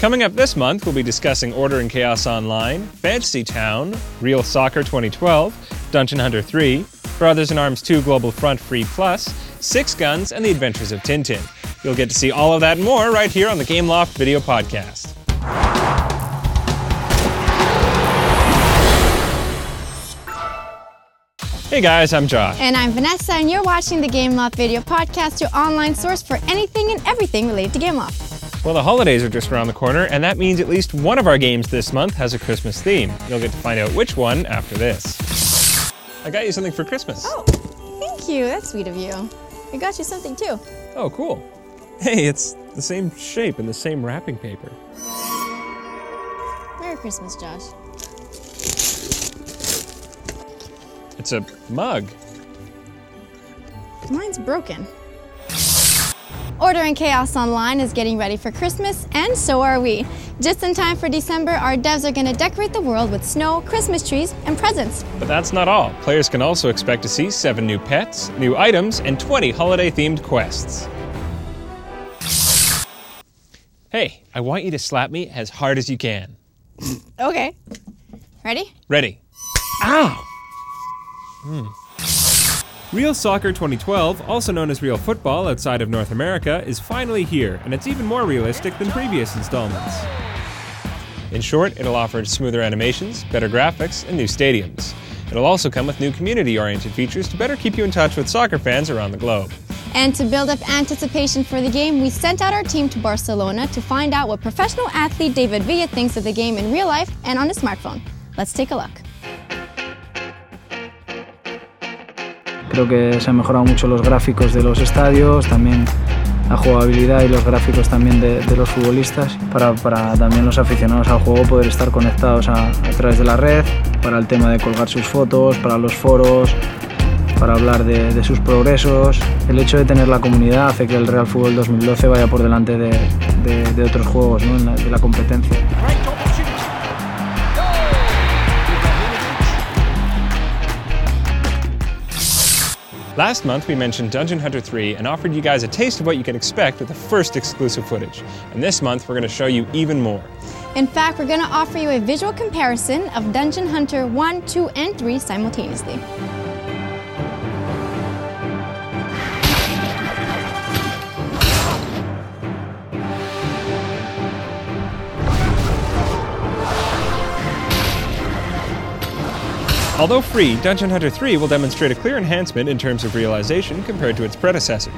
Coming up this month, we'll be discussing Order and Chaos Online, Fantasy Town, Real Soccer 2012, Dungeon Hunter 3, Brothers in Arms 2 Global Front Free Plus, Six Guns, and The Adventures of Tintin. You'll get to see all of that and more right here on the Gameloft Video Podcast. Hey guys, I'm Josh. And I'm Vanessa, and you're watching the Gameloft Video Podcast, your online source for anything and everything related to Gameloft. Well, the holidays are just around the corner, and that means at least one of our games this month has a Christmas theme. You'll get to find out which one after this. I got you something for Christmas. Oh, thank you. That's sweet of you. I got you something too. Oh, cool. Hey, it's the same shape and the same wrapping paper. Merry Christmas, Josh. It's a mug. Mine's broken. Order and Chaos Online is getting ready for Christmas, and so are we. Just in time for December, our devs are going to decorate the world with snow, Christmas trees, and presents. But that's not all. Players can also expect to see seven new pets, new items, and 20 holiday themed quests. Hey, I want you to slap me as hard as you can. Okay. Ready? Ready. Ow! Hmm. Real Soccer 2012, also known as Real Football outside of North America, is finally here, and it's even more realistic than previous installments. In short, it'll offer smoother animations, better graphics, and new stadiums. It'll also come with new community oriented features to better keep you in touch with soccer fans around the globe. And to build up anticipation for the game, we sent out our team to Barcelona to find out what professional athlete David Villa thinks of the game in real life and on his smartphone. Let's take a look. Que se han mejorado mucho los gráficos de los estadios, también la jugabilidad y los gráficos también de, los futbolistas, para, para, también los aficionados al juego poder estar conectados a, través de la red, para el tema de colgar sus fotos, para los foros, para hablar de, sus progresos. El hecho de tener la comunidad hace que el Real Fútbol 2012 vaya por delante de, otros juegos, de la competencia. Last month, we mentioned Dungeon Hunter 3 and offered you guys a taste of what you can expect with the first exclusive footage. And this month, we're going to show you even more. In fact, we're going to offer you a visual comparison of Dungeon Hunter 1, 2, and 3 simultaneously. Although free, Dungeon Hunter 3 will demonstrate a clear enhancement in terms of realization compared to its predecessor.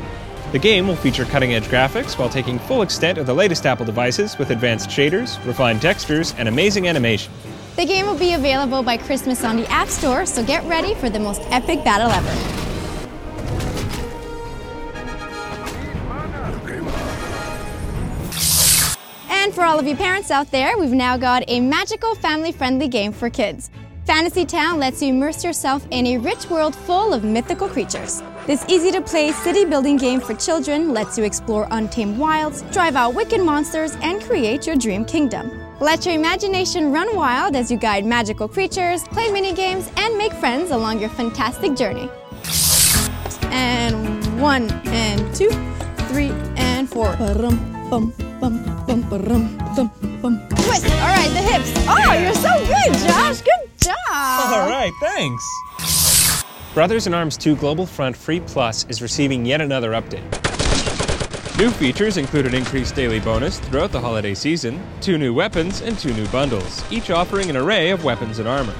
The game will feature cutting edge graphics while taking full extent of the latest Apple devices with advanced shaders, refined textures, and amazing animation. The game will be available by Christmas on the App Store, so get ready for the most epic battle ever. And for all of you parents out there, we've now got a magical family friendly game for kids. Fantasy Town lets you immerse yourself in a rich world full of mythical creatures. This easy to play city building game for children lets you explore untamed wilds, drive out wicked monsters, and create your dream kingdom. Let your imagination run wild as you guide magical creatures, play mini games, and make friends along your fantastic journey. And one, and two, three, and four. Bum, bum, bum, ba-rum, bum, bum. Twist! All right, the hips. Oh, you're so good, Josh. Good job. All right, thanks. Brothers in Arms 2 Global Front Free Plus is receiving yet another update. New features include an increased daily bonus throughout the holiday season, two new weapons, and two new bundles, each offering an array of weapons and armor.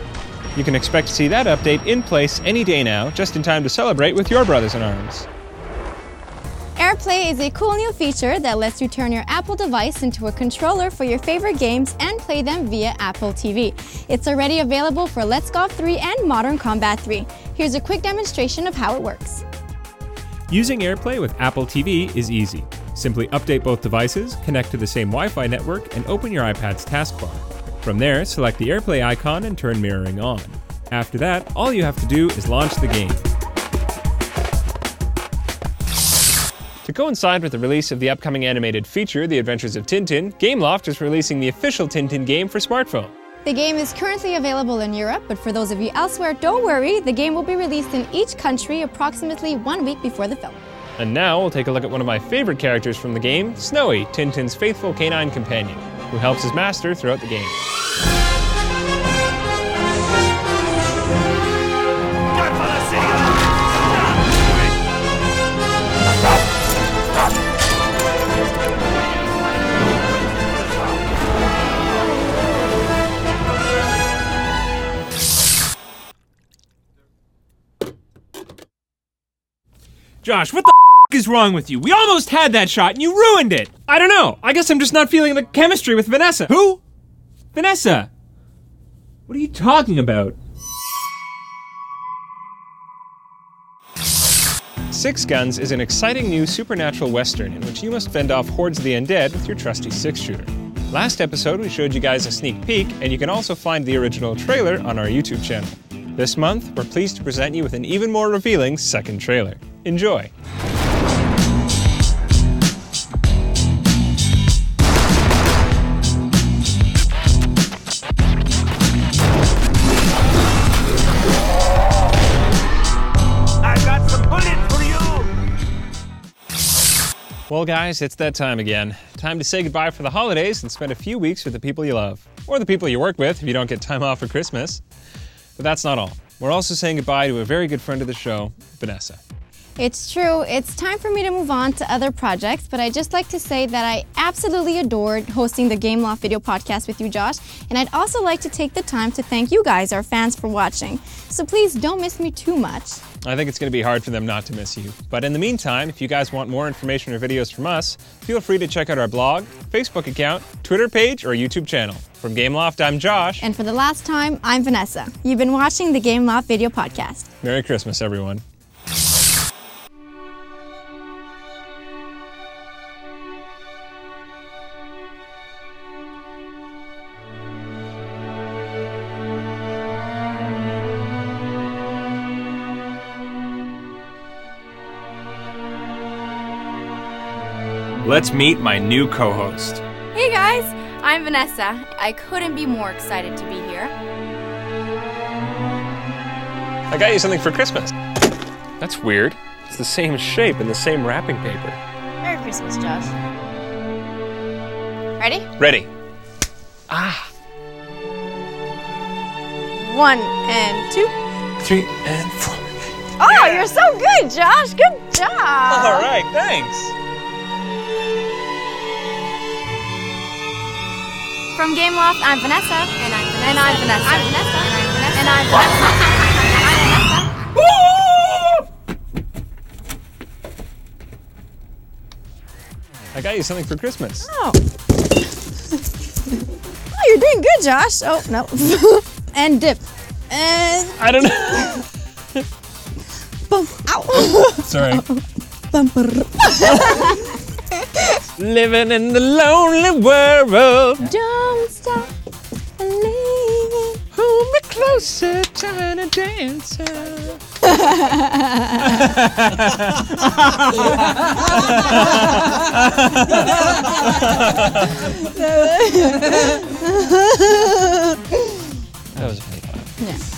You can expect to see that update in place any day now, just in time to celebrate with your Brothers in Arms. AirPlay is a cool new feature that lets you turn your Apple device into a controller for your favorite games and play them via Apple TV. It's already available for Let's Golf 3 and Modern Combat 3. Here's a quick demonstration of how it works. Using AirPlay with Apple TV is easy. Simply update both devices, connect to the same Wi Fi network, and open your iPad's taskbar. From there, select the AirPlay icon and turn mirroring on. After that, all you have to do is launch the game. To coincide with the release of the upcoming animated feature, The Adventures of Tintin, Gameloft is releasing the official Tintin game for smartphone. The game is currently available in Europe, but for those of you elsewhere, don't worry, the game will be released in each country approximately one week before the film. And now we'll take a look at one of my favorite characters from the game, Snowy, Tintin's faithful canine companion. who helps his master throughout the game. Josh, what the is wrong with you? We almost had that shot and you ruined it. I don't know. I guess I'm just not feeling the chemistry with Vanessa. Who? Vanessa. What are you talking about? Six Guns is an exciting new supernatural western in which you must fend off hordes of the undead with your trusty six shooter. Last episode, we showed you guys a sneak peek, and you can also find the original trailer on our YouTube channel. This month, we're pleased to present you with an even more revealing second trailer. Enjoy. I got some bullets for you! Well, guys, it's that time again. Time to say goodbye for the holidays and spend a few weeks with the people you love, or the people you work with if you don't get time off for Christmas. But that's not all. We're also saying goodbye to a very good friend of the show, Vanessa. It's true, it's time for me to move on to other projects, but I'd just like to say that I absolutely adored hosting the Gameloft video podcast with you, Josh, and I'd also like to take the time to thank you guys, our fans, for watching. So please don't miss me too much. I think it's going to be hard for them not to miss you. But in the meantime, if you guys want more information or videos from us, feel free to check out our blog, Facebook account, Twitter page, or YouTube channel. From Gameloft, I'm Josh. And for the last time, I'm Vanessa. You've been watching the Gameloft video podcast. Merry Christmas, everyone. Let's meet my new co host. Hey guys, I'm Vanessa. I couldn't be more excited to be here. I got you something for Christmas. That's weird. It's the same shape and the same wrapping paper. Merry Christmas, Josh. Ready? Ready. Ah. One and two. Three and four. Oh, you're so good, Josh. Good job. All right, thanks. From Gameloft, I'm Vanessa. And I'm Vanessa. And I'm Vanessa. I'm Vanessa. And I'm Vanessa. And I'm Vanessa. Woo! I got you something for Christmas. Oh. oh, you're doing good, Josh. Oh, no. and dip. And I don't know. boom. Ow. Sorry. Bumper. Living in the lonely world. Don't stop believing. Hold me closer, China dancer. that was pretty fun. Yeah.